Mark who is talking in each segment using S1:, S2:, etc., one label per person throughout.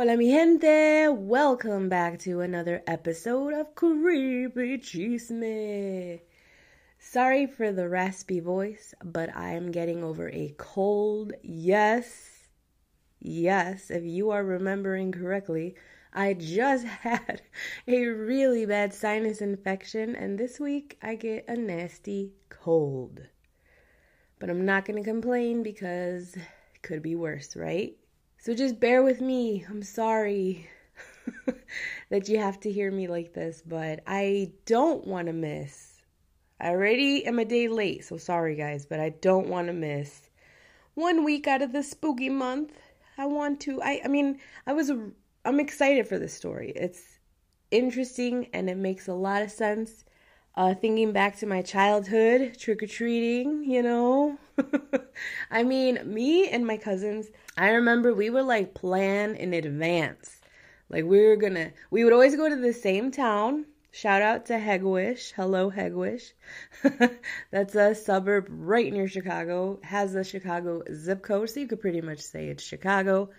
S1: Hola, mi gente. Welcome back to another episode of Creepy Chisme. Sorry for the raspy voice, but I am getting over a cold. Yes, yes, if you are remembering correctly, I just had a really bad sinus infection, and this week I get a nasty cold. But I'm not going to complain because it could be worse, right? So just bear with me. I'm sorry that you have to hear me like this, but I don't want to miss. I already am a day late, so sorry guys, but I don't want to miss one week out of the spooky month. I want to I I mean, I was I'm excited for this story. It's interesting and it makes a lot of sense. Uh, thinking back to my childhood, trick or treating, you know. I mean, me and my cousins, I remember we would like plan in advance. Like we were gonna, we would always go to the same town. Shout out to Hegewisch. Hello, Hegewisch. That's a suburb right near Chicago. Has the Chicago zip code, so you could pretty much say it's Chicago.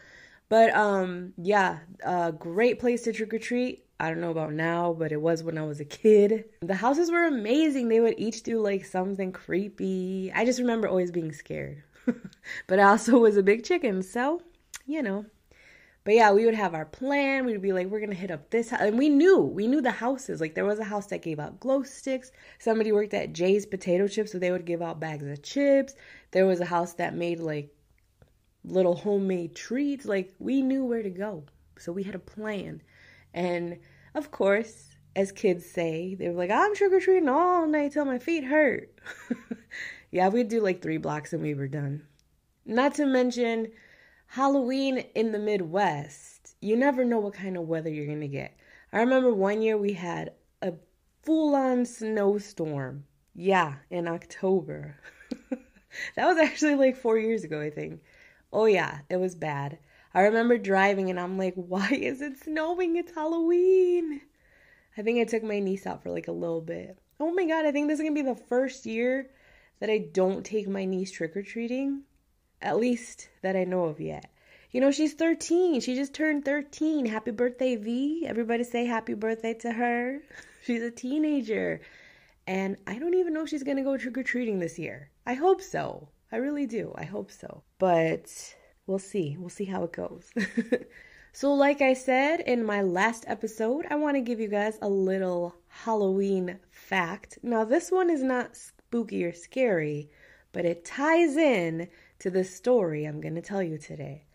S1: But um, yeah, a great place to trick or treat. I don't know about now, but it was when I was a kid. The houses were amazing. They would each do like something creepy. I just remember always being scared. but I also was a big chicken, so, you know. But yeah, we would have our plan. We'd be like, we're gonna hit up this house. And we knew, we knew the houses. Like there was a house that gave out glow sticks. Somebody worked at Jay's potato chips, so they would give out bags of chips. There was a house that made like little homemade treats. Like we knew where to go. So we had a plan. And of course, as kids say, they were like, I'm trick or treating all night till my feet hurt. yeah, we'd do like three blocks and we were done. Not to mention Halloween in the Midwest. You never know what kind of weather you're going to get. I remember one year we had a full on snowstorm. Yeah, in October. that was actually like four years ago, I think. Oh, yeah, it was bad. I remember driving and I'm like, why is it snowing? It's Halloween. I think I took my niece out for like a little bit. Oh my god, I think this is gonna be the first year that I don't take my niece trick or treating. At least that I know of yet. You know, she's 13. She just turned 13. Happy birthday, V. Everybody say happy birthday to her. She's a teenager. And I don't even know if she's gonna go trick or treating this year. I hope so. I really do. I hope so. But we'll see. We'll see how it goes. so, like I said in my last episode, I want to give you guys a little Halloween fact. Now, this one is not spooky or scary, but it ties in to the story I'm going to tell you today.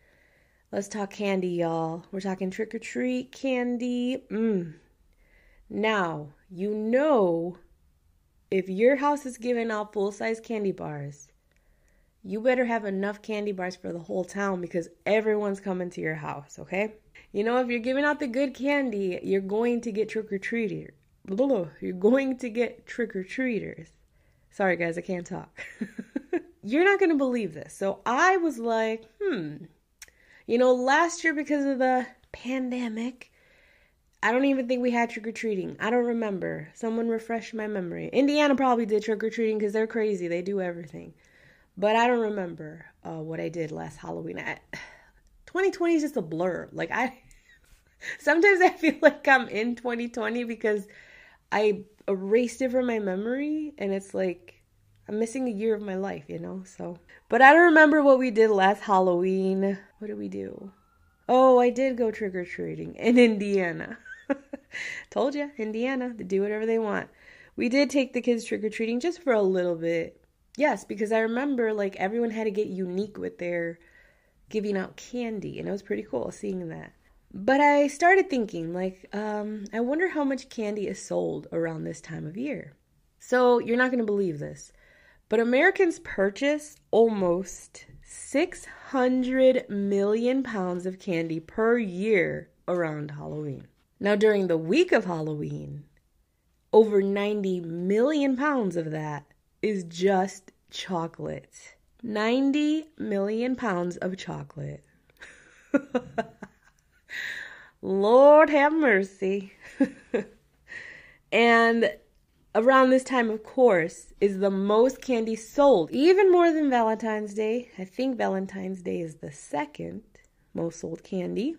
S1: Let's talk candy, y'all. We're talking trick or treat candy. Mmm. Now, you know if your house is giving out full size candy bars, you better have enough candy bars for the whole town because everyone's coming to your house, okay? You know, if you're giving out the good candy, you're going to get trick or treaters. You're going to get trick or treaters. Sorry, guys, I can't talk. you're not going to believe this. So I was like, hmm. You know, last year, because of the pandemic, I don't even think we had trick or treating. I don't remember. Someone refresh my memory. Indiana probably did trick or treating because they're crazy. They do everything. But I don't remember uh, what I did last Halloween. I, 2020 is just a blur. Like I sometimes I feel like I'm in 2020 because I erased it from my memory and it's like I'm missing a year of my life, you know? So, but I don't remember what we did last Halloween. What did we do? Oh, I did go trick or treating in Indiana. Told you, Indiana, they do whatever they want. We did take the kids trick or treating just for a little bit. Yes, because I remember like everyone had to get unique with their giving out candy, and it was pretty cool seeing that. But I started thinking, like, um, I wonder how much candy is sold around this time of year. So you're not going to believe this, but Americans purchase almost 600 million pounds of candy per year around Halloween. Now, during the week of Halloween, over 90 million pounds of that is just chocolate. 90 million pounds of chocolate. Lord have mercy. and around this time, of course, is the most candy sold, even more than Valentine's Day. I think Valentine's Day is the second most sold candy,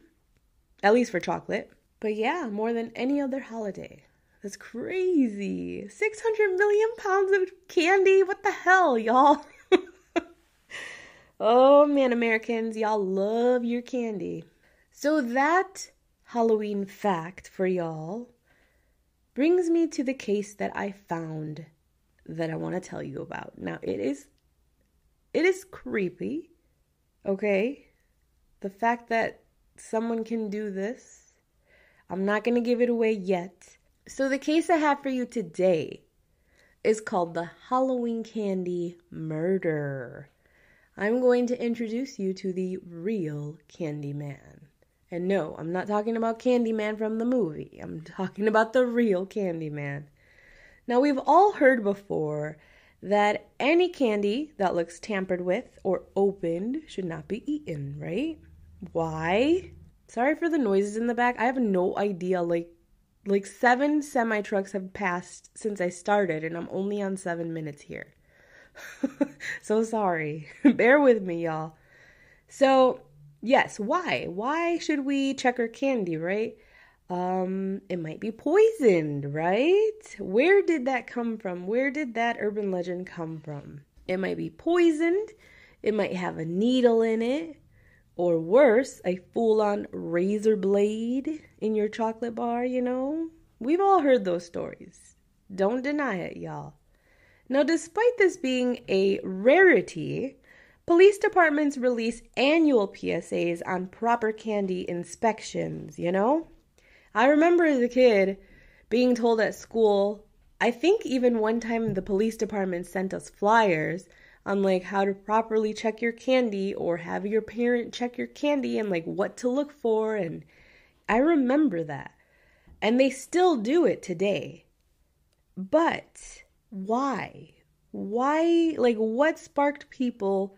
S1: at least for chocolate. But yeah, more than any other holiday. That's crazy. 600 million pounds of candy. What the hell, y'all? oh man, Americans, y'all love your candy. So that Halloween fact for y'all brings me to the case that I found that I want to tell you about. Now, it is it is creepy. Okay? The fact that someone can do this. I'm not going to give it away yet. So the case I have for you today is called the Halloween Candy Murder. I'm going to introduce you to the real Candyman. And no, I'm not talking about Candyman from the movie. I'm talking about the real Candyman. Now, we've all heard before that any candy that looks tampered with or opened should not be eaten, right? Why? Sorry for the noises in the back. I have no idea. Like, like seven semi trucks have passed since I started, and I'm only on seven minutes here. so sorry. Bear with me, y'all. So, Yes, why? Why should we check our candy, right? Um, it might be poisoned, right? Where did that come from? Where did that urban legend come from? It might be poisoned, it might have a needle in it, or worse, a full on razor blade in your chocolate bar, you know? We've all heard those stories. Don't deny it, y'all. Now, despite this being a rarity, Police departments release annual PSAs on proper candy inspections, you know? I remember as a kid being told at school, I think even one time the police department sent us flyers on like how to properly check your candy or have your parent check your candy and like what to look for and I remember that. And they still do it today. But why? Why like what sparked people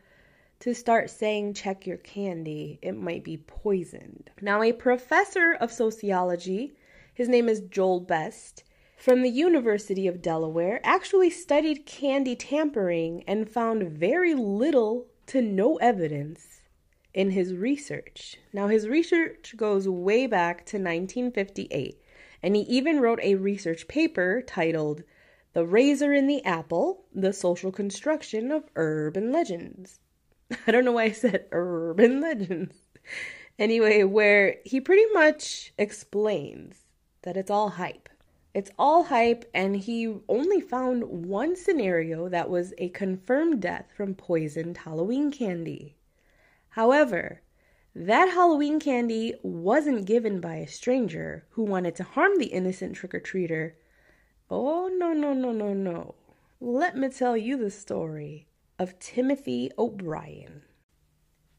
S1: to start saying, check your candy, it might be poisoned. Now, a professor of sociology, his name is Joel Best, from the University of Delaware, actually studied candy tampering and found very little to no evidence in his research. Now, his research goes way back to 1958, and he even wrote a research paper titled The Razor in the Apple The Social Construction of Urban Legends. I don't know why I said urban legends. Anyway, where he pretty much explains that it's all hype. It's all hype, and he only found one scenario that was a confirmed death from poisoned Halloween candy. However, that Halloween candy wasn't given by a stranger who wanted to harm the innocent trick or treater. Oh, no, no, no, no, no. Let me tell you the story of Timothy O'Brien.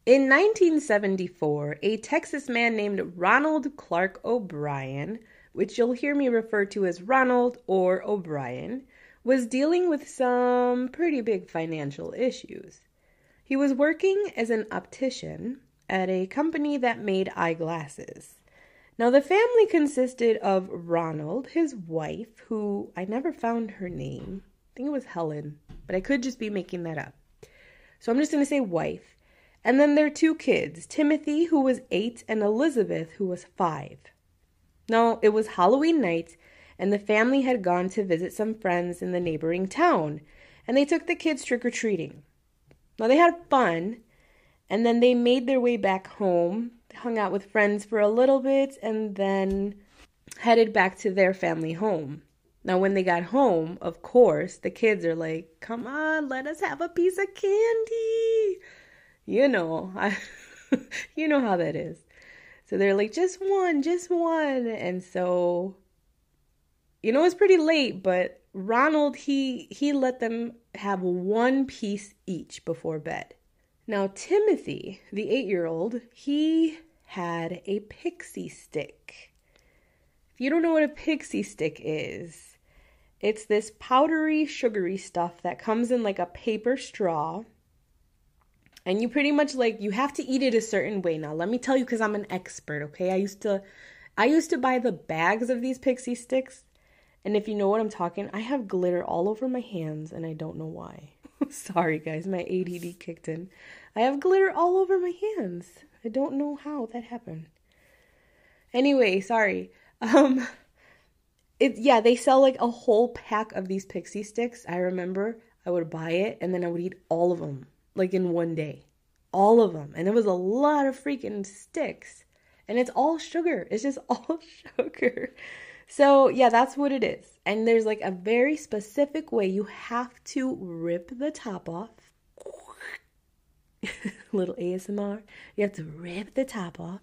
S1: In 1974, a Texas man named Ronald Clark O'Brien, which you'll hear me refer to as Ronald or O'Brien, was dealing with some pretty big financial issues. He was working as an optician at a company that made eyeglasses. Now, the family consisted of Ronald, his wife, who I never found her name. I think it was Helen, but I could just be making that up. So I'm just going to say wife. And then their two kids, Timothy, who was eight, and Elizabeth, who was five. Now, it was Halloween night, and the family had gone to visit some friends in the neighboring town, and they took the kids trick or treating. Now, they had fun, and then they made their way back home, hung out with friends for a little bit, and then headed back to their family home. Now, when they got home, of course, the kids are like, come on, let us have a piece of candy. You know, I, you know how that is. So they're like, just one, just one. And so, you know, it's pretty late, but Ronald, he, he let them have one piece each before bed. Now, Timothy, the eight year old, he had a pixie stick. If you don't know what a pixie stick is, it's this powdery, sugary stuff that comes in like a paper straw. And you pretty much like you have to eat it a certain way. Now, let me tell you cuz I'm an expert, okay? I used to I used to buy the bags of these pixie sticks. And if you know what I'm talking, I have glitter all over my hands and I don't know why. Sorry guys, my ADD kicked in. I have glitter all over my hands. I don't know how that happened. Anyway, sorry. Um it yeah, they sell like a whole pack of these pixie sticks. I remember I would buy it and then I would eat all of them like in one day. All of them. And it was a lot of freaking sticks. And it's all sugar. It's just all sugar. So, yeah, that's what it is. And there's like a very specific way you have to rip the top off. Little ASMR. You have to rip the top off.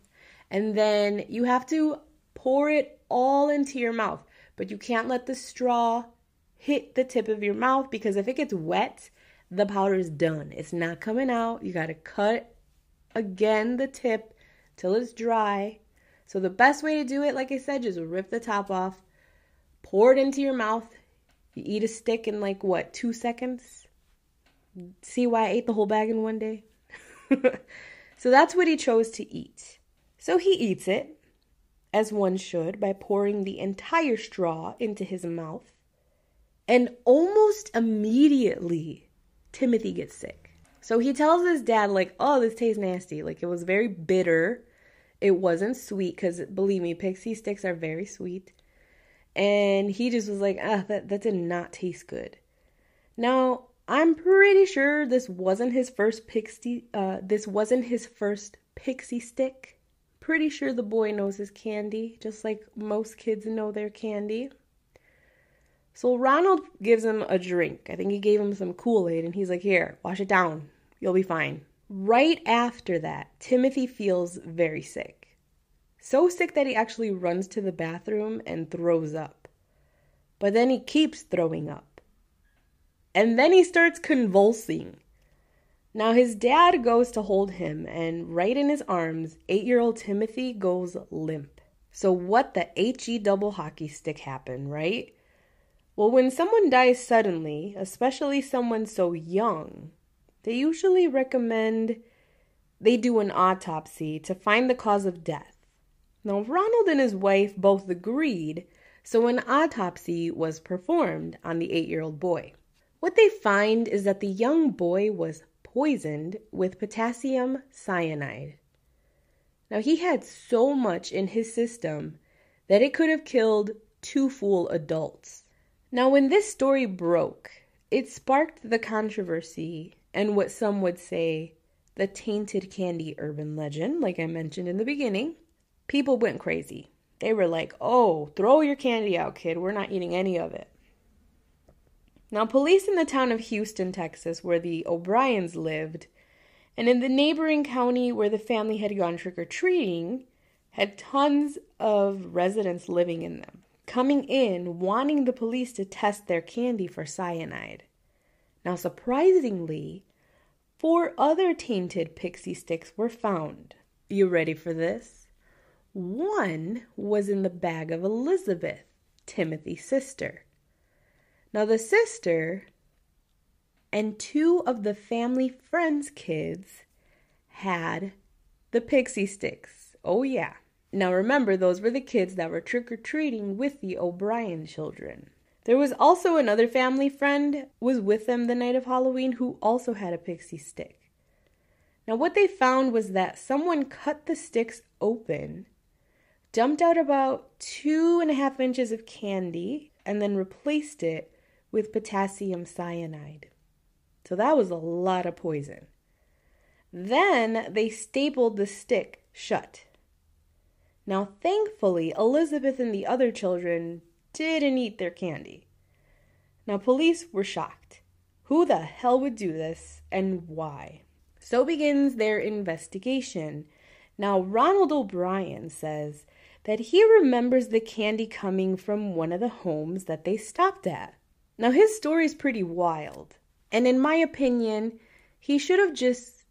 S1: And then you have to pour it all into your mouth but you can't let the straw hit the tip of your mouth because if it gets wet, the powder is done. It's not coming out. You got to cut again the tip till it's dry. So the best way to do it, like I said, just rip the top off, pour it into your mouth. You eat a stick in like what, two seconds? See why I ate the whole bag in one day? so that's what he chose to eat. So he eats it as one should, by pouring the entire straw into his mouth. And almost immediately, Timothy gets sick. So he tells his dad, like, oh, this tastes nasty. Like, it was very bitter. It wasn't sweet, because believe me, pixie sticks are very sweet. And he just was like, ah, that, that did not taste good. Now, I'm pretty sure this wasn't his first pixie, uh, this wasn't his first pixie stick pretty sure the boy knows his candy, just like most kids know their candy. So Ronald gives him a drink. I think he gave him some Kool Aid, and he's like, Here, wash it down. You'll be fine. Right after that, Timothy feels very sick. So sick that he actually runs to the bathroom and throws up. But then he keeps throwing up. And then he starts convulsing. Now his dad goes to hold him, and right in his arms, eight year old Timothy goes limp. So, what the HE double hockey stick happened, right? Well, when someone dies suddenly, especially someone so young, they usually recommend they do an autopsy to find the cause of death. Now, Ronald and his wife both agreed, so an autopsy was performed on the eight year old boy. What they find is that the young boy was poisoned with potassium cyanide. Now, he had so much in his system that it could have killed two full adults. Now, when this story broke, it sparked the controversy and what some would say the tainted candy urban legend, like I mentioned in the beginning. People went crazy. They were like, oh, throw your candy out, kid. We're not eating any of it. Now, police in the town of Houston, Texas, where the O'Briens lived, and in the neighboring county where the family had gone trick or treating, had tons of residents living in them, coming in wanting the police to test their candy for cyanide. Now, surprisingly, four other tainted pixie sticks were found. You ready for this? One was in the bag of Elizabeth, Timothy's sister. Now, the sister and two of the family friends' kids had the pixie sticks. Oh, yeah. Now, remember, those were the kids that were trick or treating with the O'Brien children. There was also another family friend was with them the night of Halloween who also had a pixie stick. Now, what they found was that someone cut the sticks open, dumped out about two and a half inches of candy, and then replaced it with potassium cyanide. So that was a lot of poison. Then they stapled the stick shut. Now, thankfully, Elizabeth and the other children didn't eat their candy. Now, police were shocked. Who the hell would do this and why? So begins their investigation. Now, Ronald O'Brien says that he remembers the candy coming from one of the homes that they stopped at. Now, his story is pretty wild. And in my opinion, he should have just.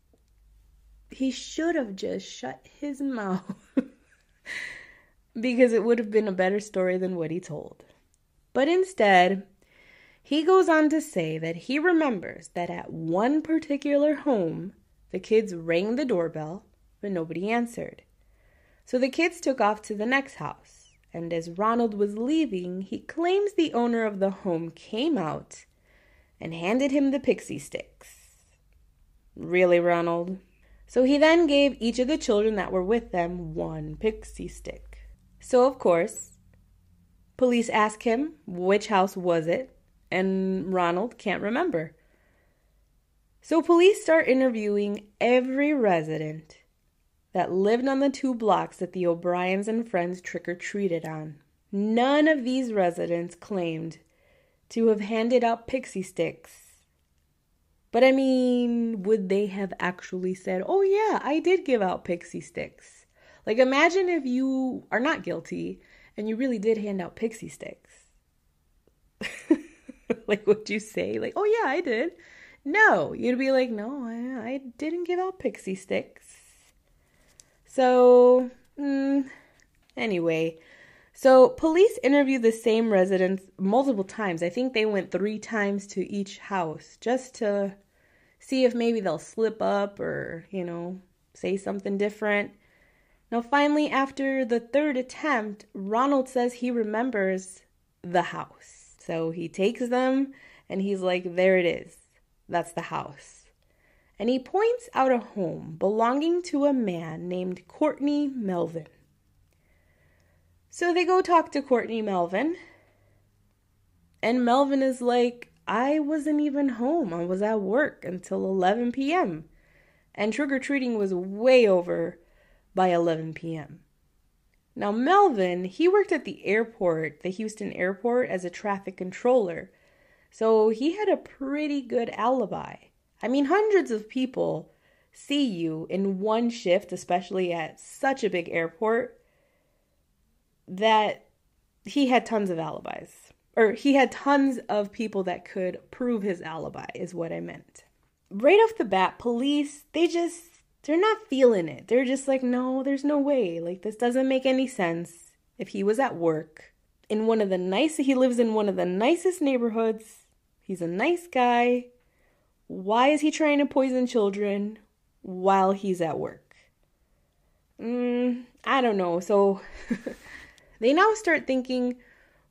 S1: He should have just shut his mouth. Because it would have been a better story than what he told. But instead, he goes on to say that he remembers that at one particular home, the kids rang the doorbell, but nobody answered. So the kids took off to the next house, and as Ronald was leaving, he claims the owner of the home came out and handed him the pixie sticks. Really, Ronald? So he then gave each of the children that were with them one pixie stick. So, of course, police ask him which house was it, and Ronald can't remember. So, police start interviewing every resident that lived on the two blocks that the O'Briens and friends trick or treated on. None of these residents claimed to have handed out pixie sticks but I mean, would they have actually said, oh, yeah, I did give out pixie sticks? Like, imagine if you are not guilty and you really did hand out pixie sticks. like, would you say, like, oh, yeah, I did? No, you'd be like, no, I, I didn't give out pixie sticks. So, mm, anyway, so police interviewed the same residents multiple times. I think they went three times to each house just to see if maybe they'll slip up or, you know, say something different. Now, finally, after the third attempt, Ronald says he remembers the house. So he takes them and he's like, there it is. That's the house. And he points out a home belonging to a man named Courtney Melvin. So they go talk to Courtney Melvin. And Melvin is like, I wasn't even home. I was at work until 11 p.m. And trick or treating was way over by 11 p.m. Now, Melvin, he worked at the airport, the Houston airport, as a traffic controller. So he had a pretty good alibi. I mean, hundreds of people see you in one shift, especially at such a big airport, that he had tons of alibis or he had tons of people that could prove his alibi, is what I meant. Right off the bat, police, they just, they're not feeling it. They're just like, no, there's no way. Like, this doesn't make any sense. If he was at work in one of the nice, he lives in one of the nicest neighborhoods, he's a nice guy. Why is he trying to poison children while he's at work? Mm, I don't know. So they now start thinking,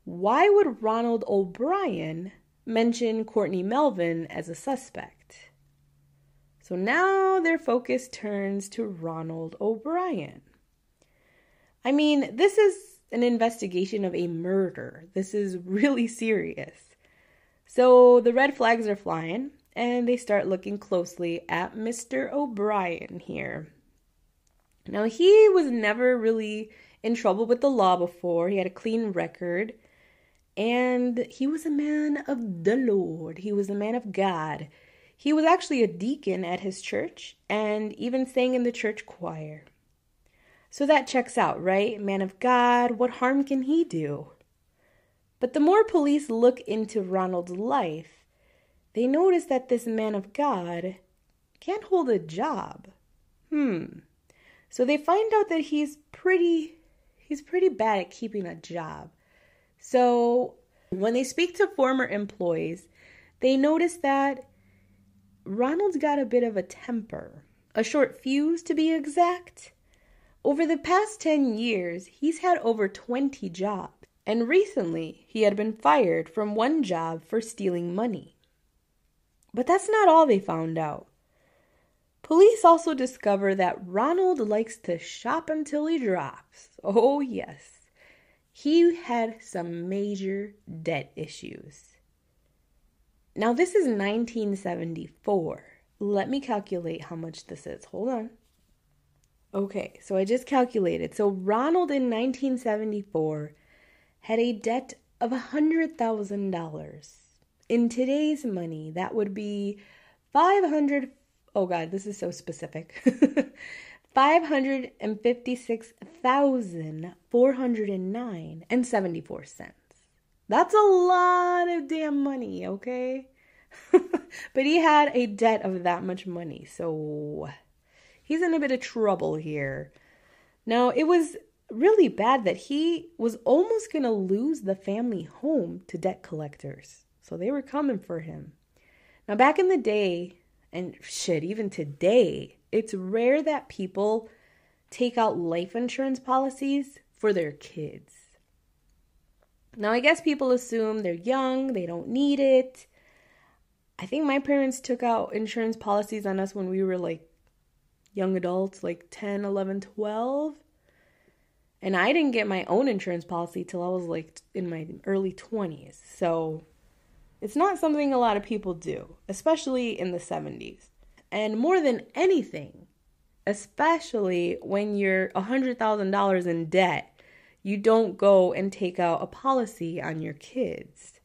S1: why would Ronald O'Brien mention Courtney Melvin as a suspect? So now their focus turns to Ronald O'Brien. I mean, this is an investigation of a murder. This is really serious. So the red flags are flying, and they start looking closely at Mr. O'Brien here. Now, he was never really in trouble with the law before, he had a clean record. And he was a man of the Lord, he was a man of God. He was actually a deacon at his church and even sang in the church choir. So that checks out, right? Man of God, what harm can he do? But the more police look into Ronald's life, they notice that this man of God can't hold a job. Hmm. So they find out that he's pretty he's pretty bad at keeping a job. So when they speak to former employees, they notice that Ronald's got a bit of a temper, a short fuse to be exact. Over the past 10 years, he's had over 20 jobs, and recently he had been fired from one job for stealing money. But that's not all they found out. Police also discover that Ronald likes to shop until he drops. Oh, yes he had some major debt issues. Now, this is 1974. Let me calculate how much this is. Hold on. Okay, so I just calculated. So, Ronald in 1974 had a debt of $100,000. In today's money, that would be 500 Oh god, this is so specific. 556,409 and 74 cents. That's a lot of damn money, okay? but he had a debt of that much money, so he's in a bit of trouble here. Now, it was really bad that he was almost going to lose the family home to debt collectors. So they were coming for him. Now, back in the day, and shit, even today, it's rare that people take out life insurance policies for their kids. Now, I guess people assume they're young, they don't need it. I think my parents took out insurance policies on us when we were like young adults, like 10, 11, 12. And I didn't get my own insurance policy till I was like in my early 20s. So it's not something a lot of people do, especially in the 70s. And more than anything, especially when you're $100,000 in debt, you don't go and take out a policy on your kids.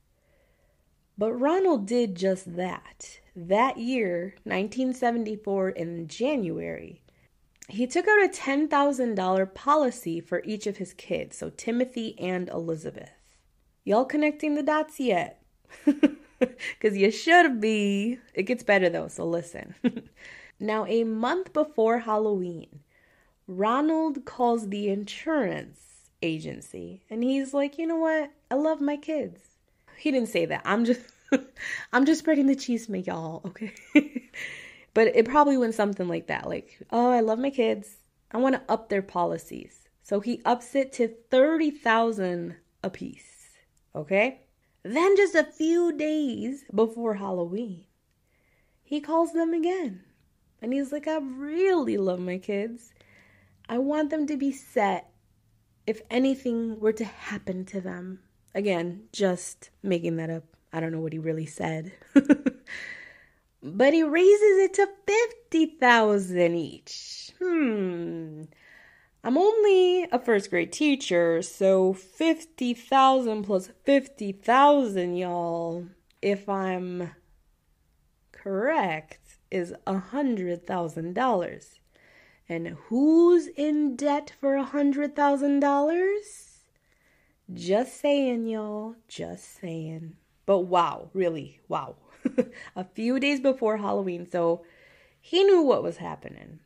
S1: But Ronald did just that. That year, 1974, in January, he took out a $10,000 policy for each of his kids, so Timothy and Elizabeth. Y'all connecting the dots yet? Because you should be. It gets better though, so listen. now, a month before Halloween, Ronald calls the insurance agency and he's like, you know what? I love my kids. He didn't say that. I'm just. I'm just spreading the cheese, make y'all, okay? But it probably went something like that like, oh, I love my kids. I want to up their policies. So he ups it to 30,000 a piece. Okay? Then just a few days before Halloween, he calls them again. And he's like, I really love my kids. I want them to be set if anything were to happen to them. Again, just making that up. I don't know what he really said. but he raises it to 50,000 each. Hmm. I'm only a first grade teacher, so 50,000 plus 50,000, y'all, if I'm correct, is a $100,000. And who's in debt for a $100,000? Just saying, y'all. Just saying. But wow, really, wow. a few days before Halloween, so he knew what was happening.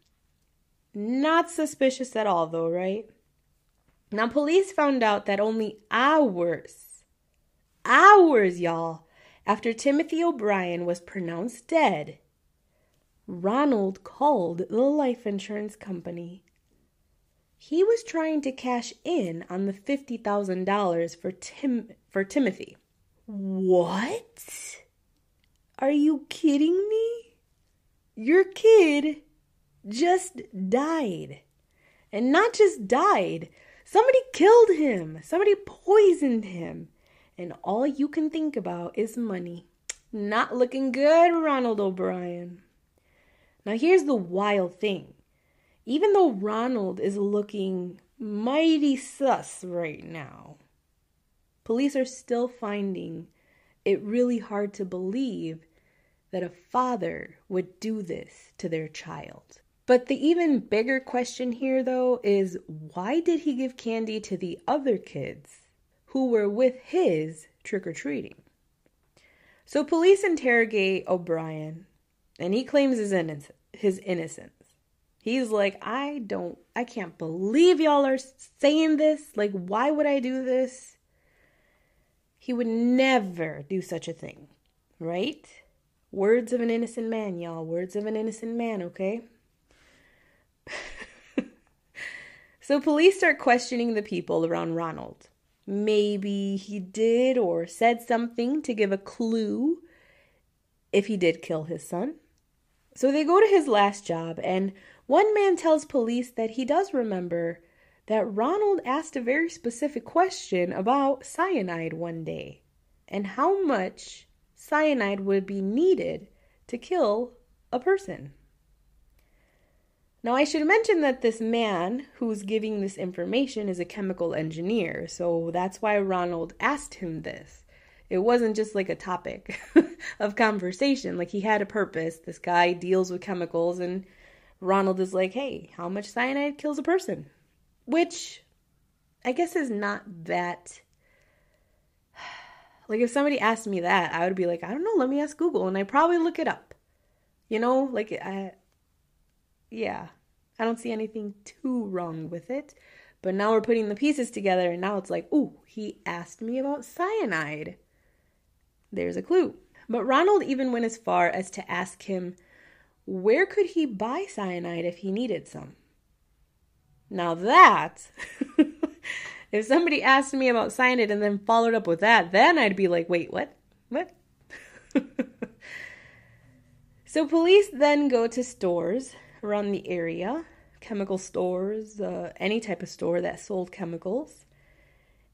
S1: Not suspicious at all, though, right? Now, police found out that only hours, hours, y'all, after Timothy O'Brien was pronounced dead, Ronald called the life insurance company. He was trying to cash in on the $50,000 for Tim for Timothy. What? Are you kidding me? Your kid just died. And not just died, somebody killed him, somebody poisoned him. And all you can think about is money. Not looking good, Ronald O'Brien. Now, here's the wild thing. Even though Ronald is looking mighty sus right now, police are still finding it really hard to believe that a father would do this to their child. But the even bigger question here, though, is why did he give candy to the other kids who were with his trick or treating? So police interrogate O'Brien, and he claims his, his innocence. He's like, I don't, I can't believe y'all are saying this. Like, why would I do this? He would never do such a thing, right? Words of an innocent man, y'all. Words of an innocent man, okay? so police start questioning the people around Ronald. Maybe he did or said something to give a clue if he did kill his son. So they go to his last job, and one man tells police that he does remember that Ronald asked a very specific question about cyanide one day and how much cyanide would be needed to kill a person. Now, I should mention that this man who's giving this information is a chemical engineer, so that's why Ronald asked him this. It wasn't just like a topic of conversation, like he had a purpose. This guy deals with chemicals, and Ronald is like, hey, how much cyanide kills a person? Which I guess is not that. Like, if somebody asked me that, I would be like, I don't know, let me ask Google. And I probably look it up. You know, like, I. Yeah. I don't see anything too wrong with it. But now we're putting the pieces together, and now it's like, ooh, he asked me about cyanide. There's a clue. But Ronald even went as far as to ask him where could he buy cyanide if he needed some. Now that, if somebody asked me about cyanide and then followed up with that, then I'd be like, wait, what? What? so police then go to stores around the area, chemical stores, uh, any type of store that sold chemicals.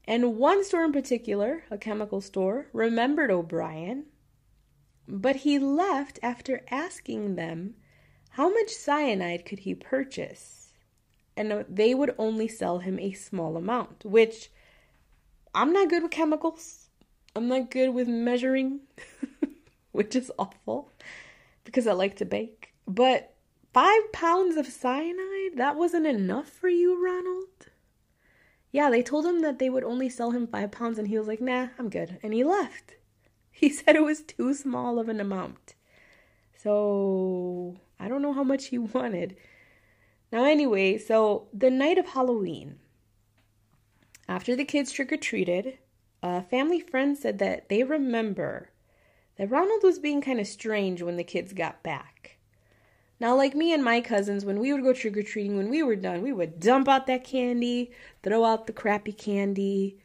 S1: And one store in particular, a chemical store, remembered O'Brien, but he left after asking them how much cyanide could he purchase and they would only sell him a small amount, which I'm not good with chemicals. I'm not good with measuring, which is awful because I like to bake. But five pounds of cyanide, that wasn't enough for you, Ronald? Yeah, they told him that they would only sell him five pounds, and he was like, nah, I'm good. And he left. He said it was too small of an amount. So I don't know how much he wanted. Now, anyway, so the night of Halloween, after the kids trick or treated, a family friend said that they remember that Ronald was being kind of strange when the kids got back. Now, like me and my cousins, when we would go trick or treating, when we were done, we would dump out that candy, throw out the crappy candy,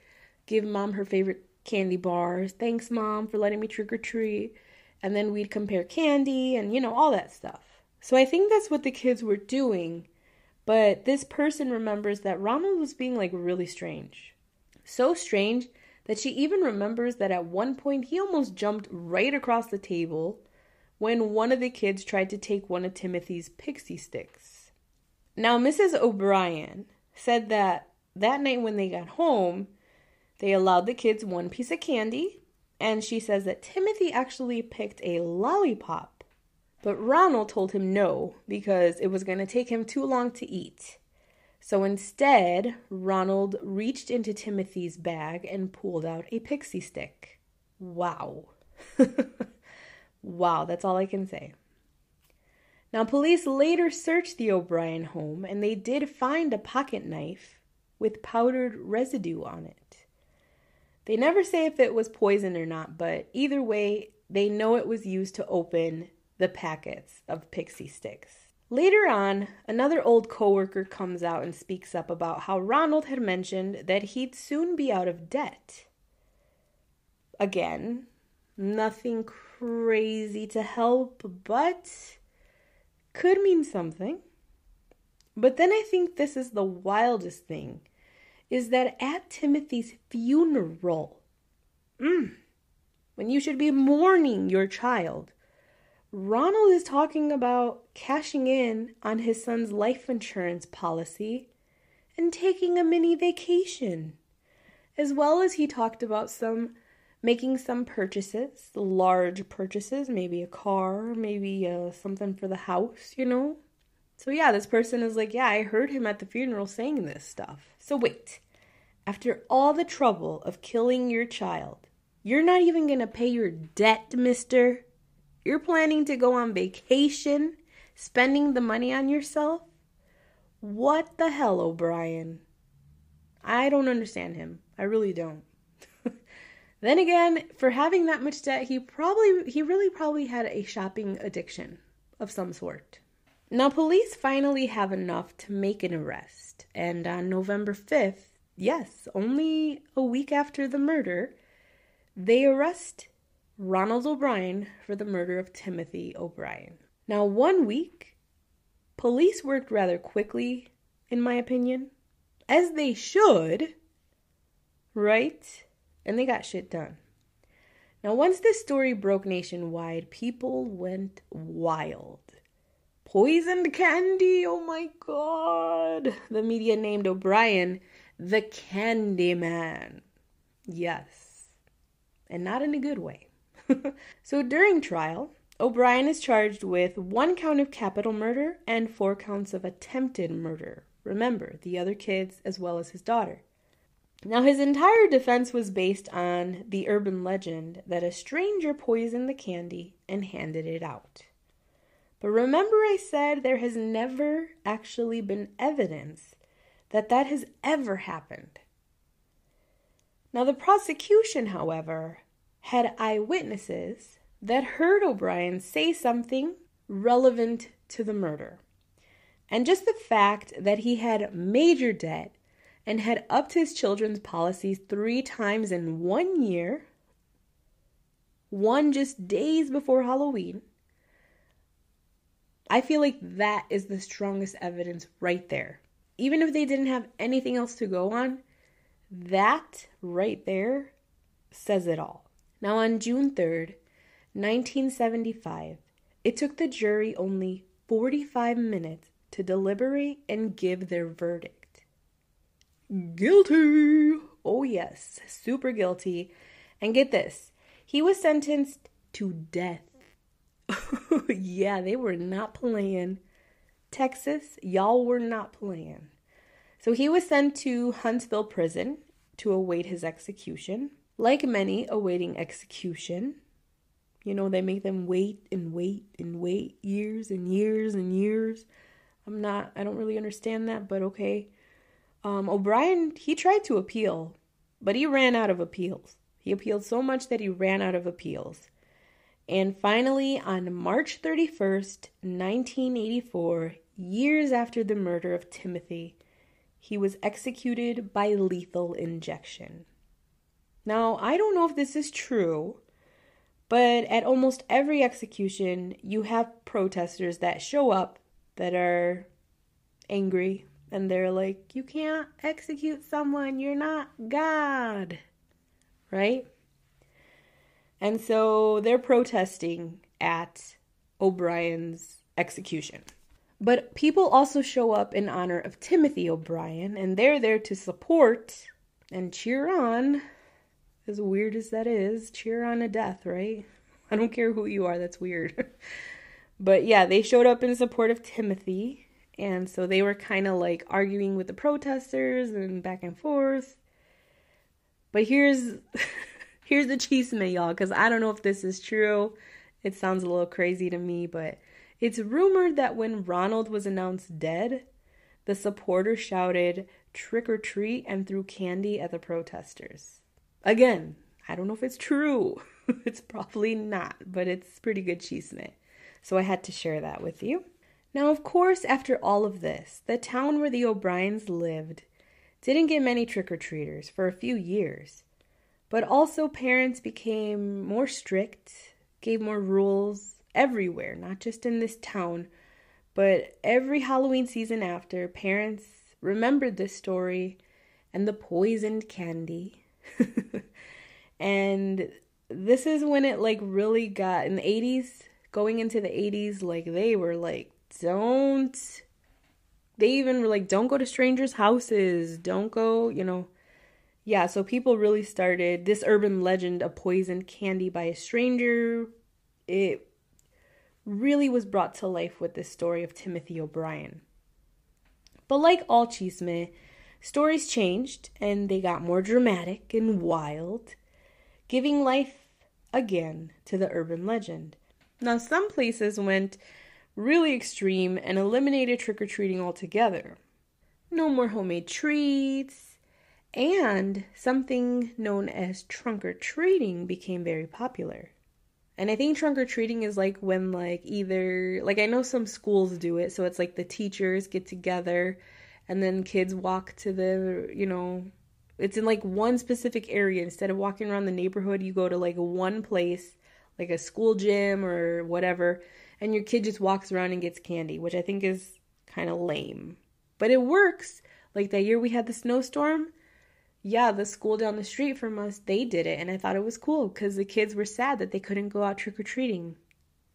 S1: give mom her favorite candy bars. Thanks, mom, for letting me trick or treat. And then we'd compare candy and, you know, all that stuff. So I think that's what the kids were doing but this person remembers that Ronald was being like really strange. So strange that she even remembers that at one point he almost jumped right across the table when one of the kids tried to take one of Timothy's pixie sticks. Now, Mrs. O'Brien said that that night when they got home, they allowed the kids one piece of candy, and she says that Timothy actually picked a lollipop but Ronald told him no because it was going to take him too long to eat. So instead, Ronald reached into Timothy's bag and pulled out a pixie stick. Wow. wow, that's all I can say. Now, police later searched the O'Brien home and they did find a pocket knife with powdered residue on it. They never say if it was poison or not, but either way, they know it was used to open the packets of pixie sticks. Later on, another old coworker comes out and speaks up about how Ronald had mentioned that he'd soon be out of debt. Again, nothing crazy to help, but could mean something. But then I think this is the wildest thing is that at Timothy's funeral, mm, when you should be mourning your child, Ronald is talking about cashing in on his son's life insurance policy and taking a mini vacation. As well as he talked about some making some purchases, large purchases, maybe a car, maybe uh, something for the house, you know? So, yeah, this person is like, Yeah, I heard him at the funeral saying this stuff. So, wait, after all the trouble of killing your child, you're not even gonna pay your debt, mister? You're planning to go on vacation, spending the money on yourself? What the hell, O'Brien? I don't understand him. I really don't. Then again, for having that much debt, he probably he really probably had a shopping addiction of some sort. Now, police finally have enough to make an arrest, and on November 5th, yes, only a week after the murder, they arrest Ronald O'Brien for the murder of Timothy O'Brien. Now, one week, police worked rather quickly, in my opinion, as they should, right? And they got shit done. Now, once this story broke nationwide, people went wild. Poisoned candy, oh my god! The media named O'Brien the Candy Man. Yes, and not in a good way. so during trial, O'Brien is charged with one count of capital murder and four counts of attempted murder. Remember, the other kids as well as his daughter. Now, his entire defense was based on the urban legend that a stranger poisoned the candy and handed it out. But remember, I said there has never actually been evidence that that has ever happened. Now, the prosecution, however, had eyewitnesses that heard O'Brien say something relevant to the murder. And just the fact that he had major debt and had upped his children's policies three times in one year, one just days before Halloween, I feel like that is the strongest evidence right there. Even if they didn't have anything else to go on, that right there says it all. Now, on June 3rd, 1975, it took the jury only 45 minutes to deliberate and give their verdict. Guilty! Oh, yes, super guilty. And get this he was sentenced to death. yeah, they were not playing. Texas, y'all were not playing. So he was sent to Huntsville prison to await his execution. Like many awaiting execution, you know, they make them wait and wait and wait years and years and years. I'm not, I don't really understand that, but okay. Um, O'Bryan, he tried to appeal, but he ran out of appeals. He appealed so much that he ran out of appeals. And finally, on March 31st, 1984, years after the murder of Timothy, he was executed by lethal injection. Now, I don't know if this is true, but at almost every execution, you have protesters that show up that are angry and they're like, You can't execute someone, you're not God, right? And so they're protesting at O'Bryan's execution. But people also show up in honor of Timothy O'Bryan, and they're there to support and cheer on, as weird as that is, cheer on a death, right? I don't care who you are, that's weird. but yeah, they showed up in support of Timothy, and so they were kind of like arguing with the protesters and back and forth. But here's here's the chisme, y'all, because I don't know if this is true. It sounds a little crazy to me, but it's rumored that when Ronald was announced dead, the supporters shouted trick or treat and threw candy at the protesters. Again, I don't know if it's true. it's probably not, but it's pretty good chisme. So I had to share that with you. Now, of course, after all of this, the town where the O'Bryans lived didn't get many trick or treaters for a few years. But also, parents became more strict, gave more rules, everywhere, not just in this town, but every Halloween season after, parents remembered this story and the poisoned candy. and this is when it like really got in the 80s, going into the 80s, like they were like, don't. They even were like, don't go to strangers' houses, don't go, you know. Yeah, so people really started this urban legend of poisoned candy by a stranger. It really was brought to life with this story of Timothy O'Bryan. But like all chisme, stories changed and they got more dramatic and wild, giving life again to the urban legend. Now, some places went really extreme and eliminated trick or treating altogether. No more homemade treats, and something known as trunk or treating became very popular. And I think trunk or treating is like when like either like I know some schools do it, so it's like the teachers get together and then kids walk to the, you know, it's in like one specific area instead of walking around the neighborhood, you go to like one place, like a school gym or whatever, and your kid just walks around and gets candy, which I think is kind of lame. But it works. Like that year we had the snowstorm, yeah, the school down the street from us, they did it. And I thought it was cool because the kids were sad that they couldn't go out trick or treating.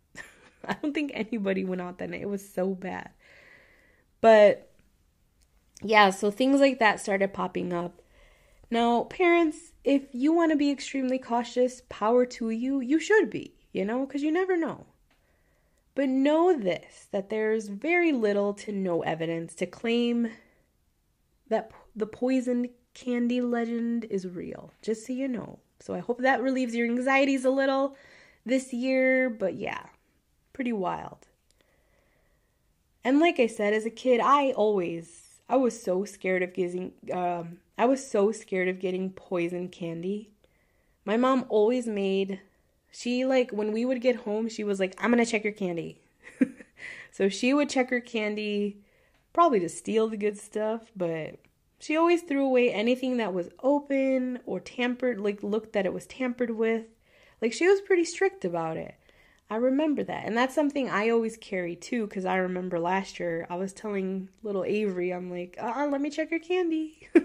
S1: I don't think anybody went out that night. It was so bad. But yeah, so things like that started popping up. Now, parents, if you want to be extremely cautious, power to you, you should be, you know, because you never know. But know this that there's very little to no evidence to claim that the poison candy legend is real, just so you know. So I hope that relieves your anxieties a little this year, but yeah, pretty wild. And like I said, as a kid, I always I was so scared of getting um I was so scared of getting poison candy. My mom always made she like when we would get home, she was like, "I'm going to check your candy." so she would check her candy probably to steal the good stuff, but she always threw away anything that was open or tampered, like looked that it was tampered with. Like she was pretty strict about it. I remember that. And that's something I always carry too, because I remember last year I was telling little Avery, I'm like, uh let me check your candy.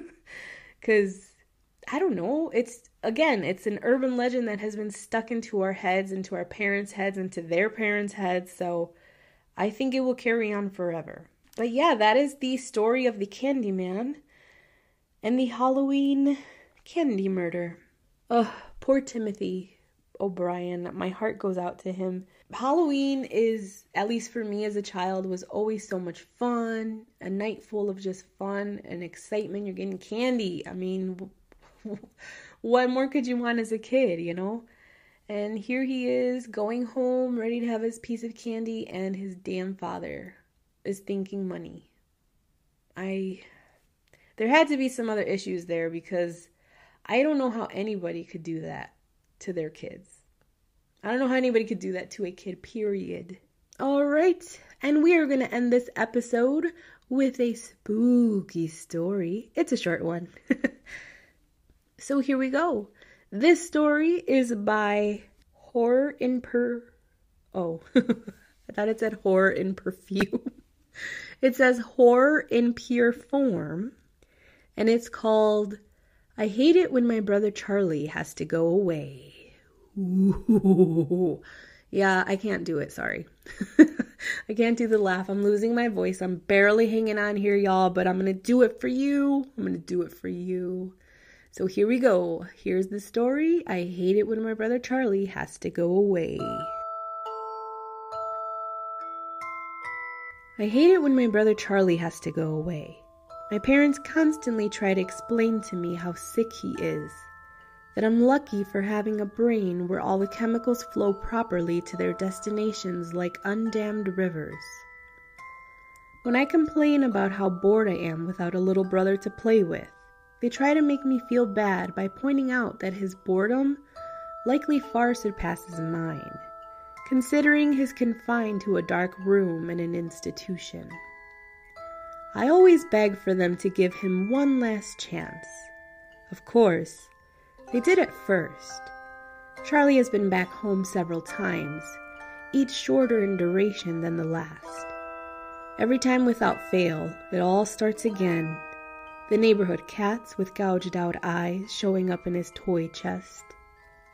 S1: Because I don't know. It's, again, it's an urban legend that has been stuck into our heads, into our parents' heads, into their parents' heads. So I think it will carry on forever. But yeah, that is the story of the Candyman and the Halloween candy murder. Ugh, poor Timothy. O'Bryan. My heart goes out to him. Halloween is, at least for me as a child, was always so much fun. A night full of just fun and excitement. You're getting candy. I mean, what more could you want as a kid, you know? And here he is going home, ready to have his piece of candy, and his damn father is thinking money. I. There had to be some other issues there because I don't know how anybody could do that to their kids. I don't know how anybody could do that to a kid, period. All right, and we are going to end this episode with a spooky story. It's a short one. so here we go. This story is by Horror in Per. Oh, I thought it said horror in perfume. it says horror in pure form, and it's called I Hate It When My Brother Charlie Has to Go Away. Ooh. Yeah, I can't do it. Sorry. I can't do the laugh. I'm losing my voice. I'm barely hanging on here, y'all, but I'm going to do it for you. I'm going to do it for you. So here we go. Here's the story. I hate it when my brother Charlie has to go away. I hate it when my brother Charlie has to go away. My parents constantly try to explain to me how sick he is that I'm lucky for having a brain where all the chemicals flow properly to their destinations like undammed rivers. When I complain about how bored I am without a little brother to play with, they try to make me feel bad by pointing out that his boredom likely far surpasses mine, considering he's confined to a dark room in an institution. I always beg for them to give him one last chance. Of course, they did at first. Charlie has been back home several times, each shorter in duration than the last. Every time without fail, it all starts again. The neighborhood cats with gouged out eyes showing up in his toy chest.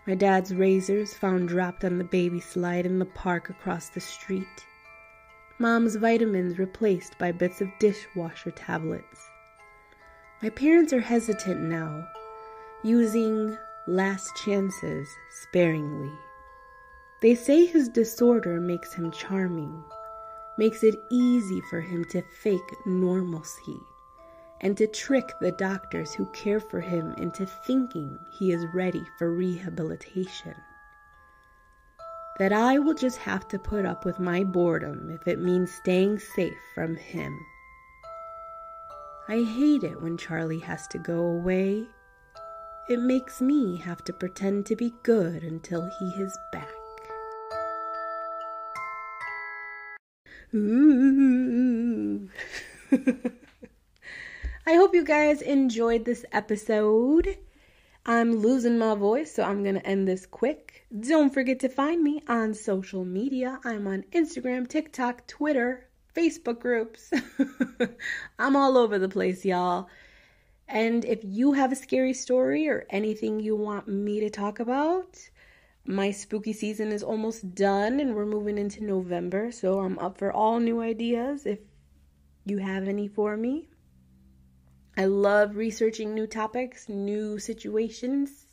S1: My dad's razors found dropped on the baby slide in the park across the street. Mom's vitamins replaced by bits of dishwasher tablets. My parents are hesitant now using last chances sparingly. They say his disorder makes him charming, makes it easy for him to fake normalcy, and to trick the doctors who care for him into thinking he is ready for rehabilitation. That I will just have to put up with my boredom if it means staying safe from him. I hate it when Charlie has to go away it makes me have to pretend to be good until he is back. Ooh. Mm. I hope you guys enjoyed this episode. I'm losing my voice, so I'm going to end this quick. Don't forget to find me on social media. I'm on Instagram, TikTok, Twitter, Facebook groups. I'm all over the place, y'all. And if you have a scary story or anything you want me to talk about, my spooky season is almost done and we're moving into November. So I'm up for all new ideas if you have any for me. I love researching new topics, new situations.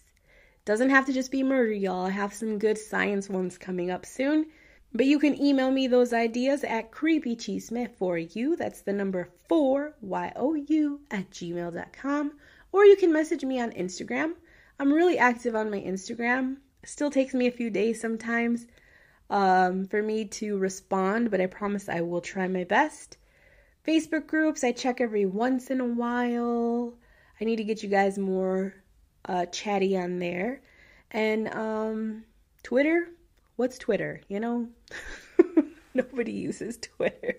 S1: Doesn't have to just be murder, y'all. I have some good science ones coming up soon. But you can email me those ideas at creepychisme for you. That's the number four, Y O U, at gmail.com. Or you can message me on Instagram. I'm really active on my Instagram. Still takes me a few days sometimes um, for me to respond, but I promise I will try my best. Facebook groups I check every once in a while. I need to get you guys more uh, chatty on there. And um, Twitter, what's Twitter? You know, nobody uses Twitter.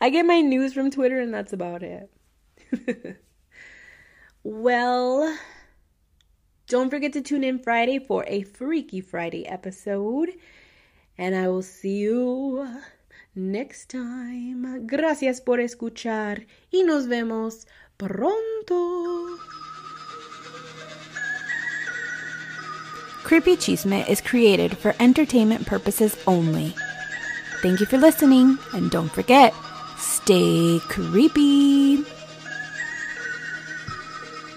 S1: I get my news from Twitter, and that's about it. well, don't forget to tune in Friday for a Freaky Friday episode. And I will see you next time. Gracias por escuchar y nos vemos pronto.
S2: Creepy Chisme is created for entertainment purposes only. Thank you for listening, and don't forget, stay creepy.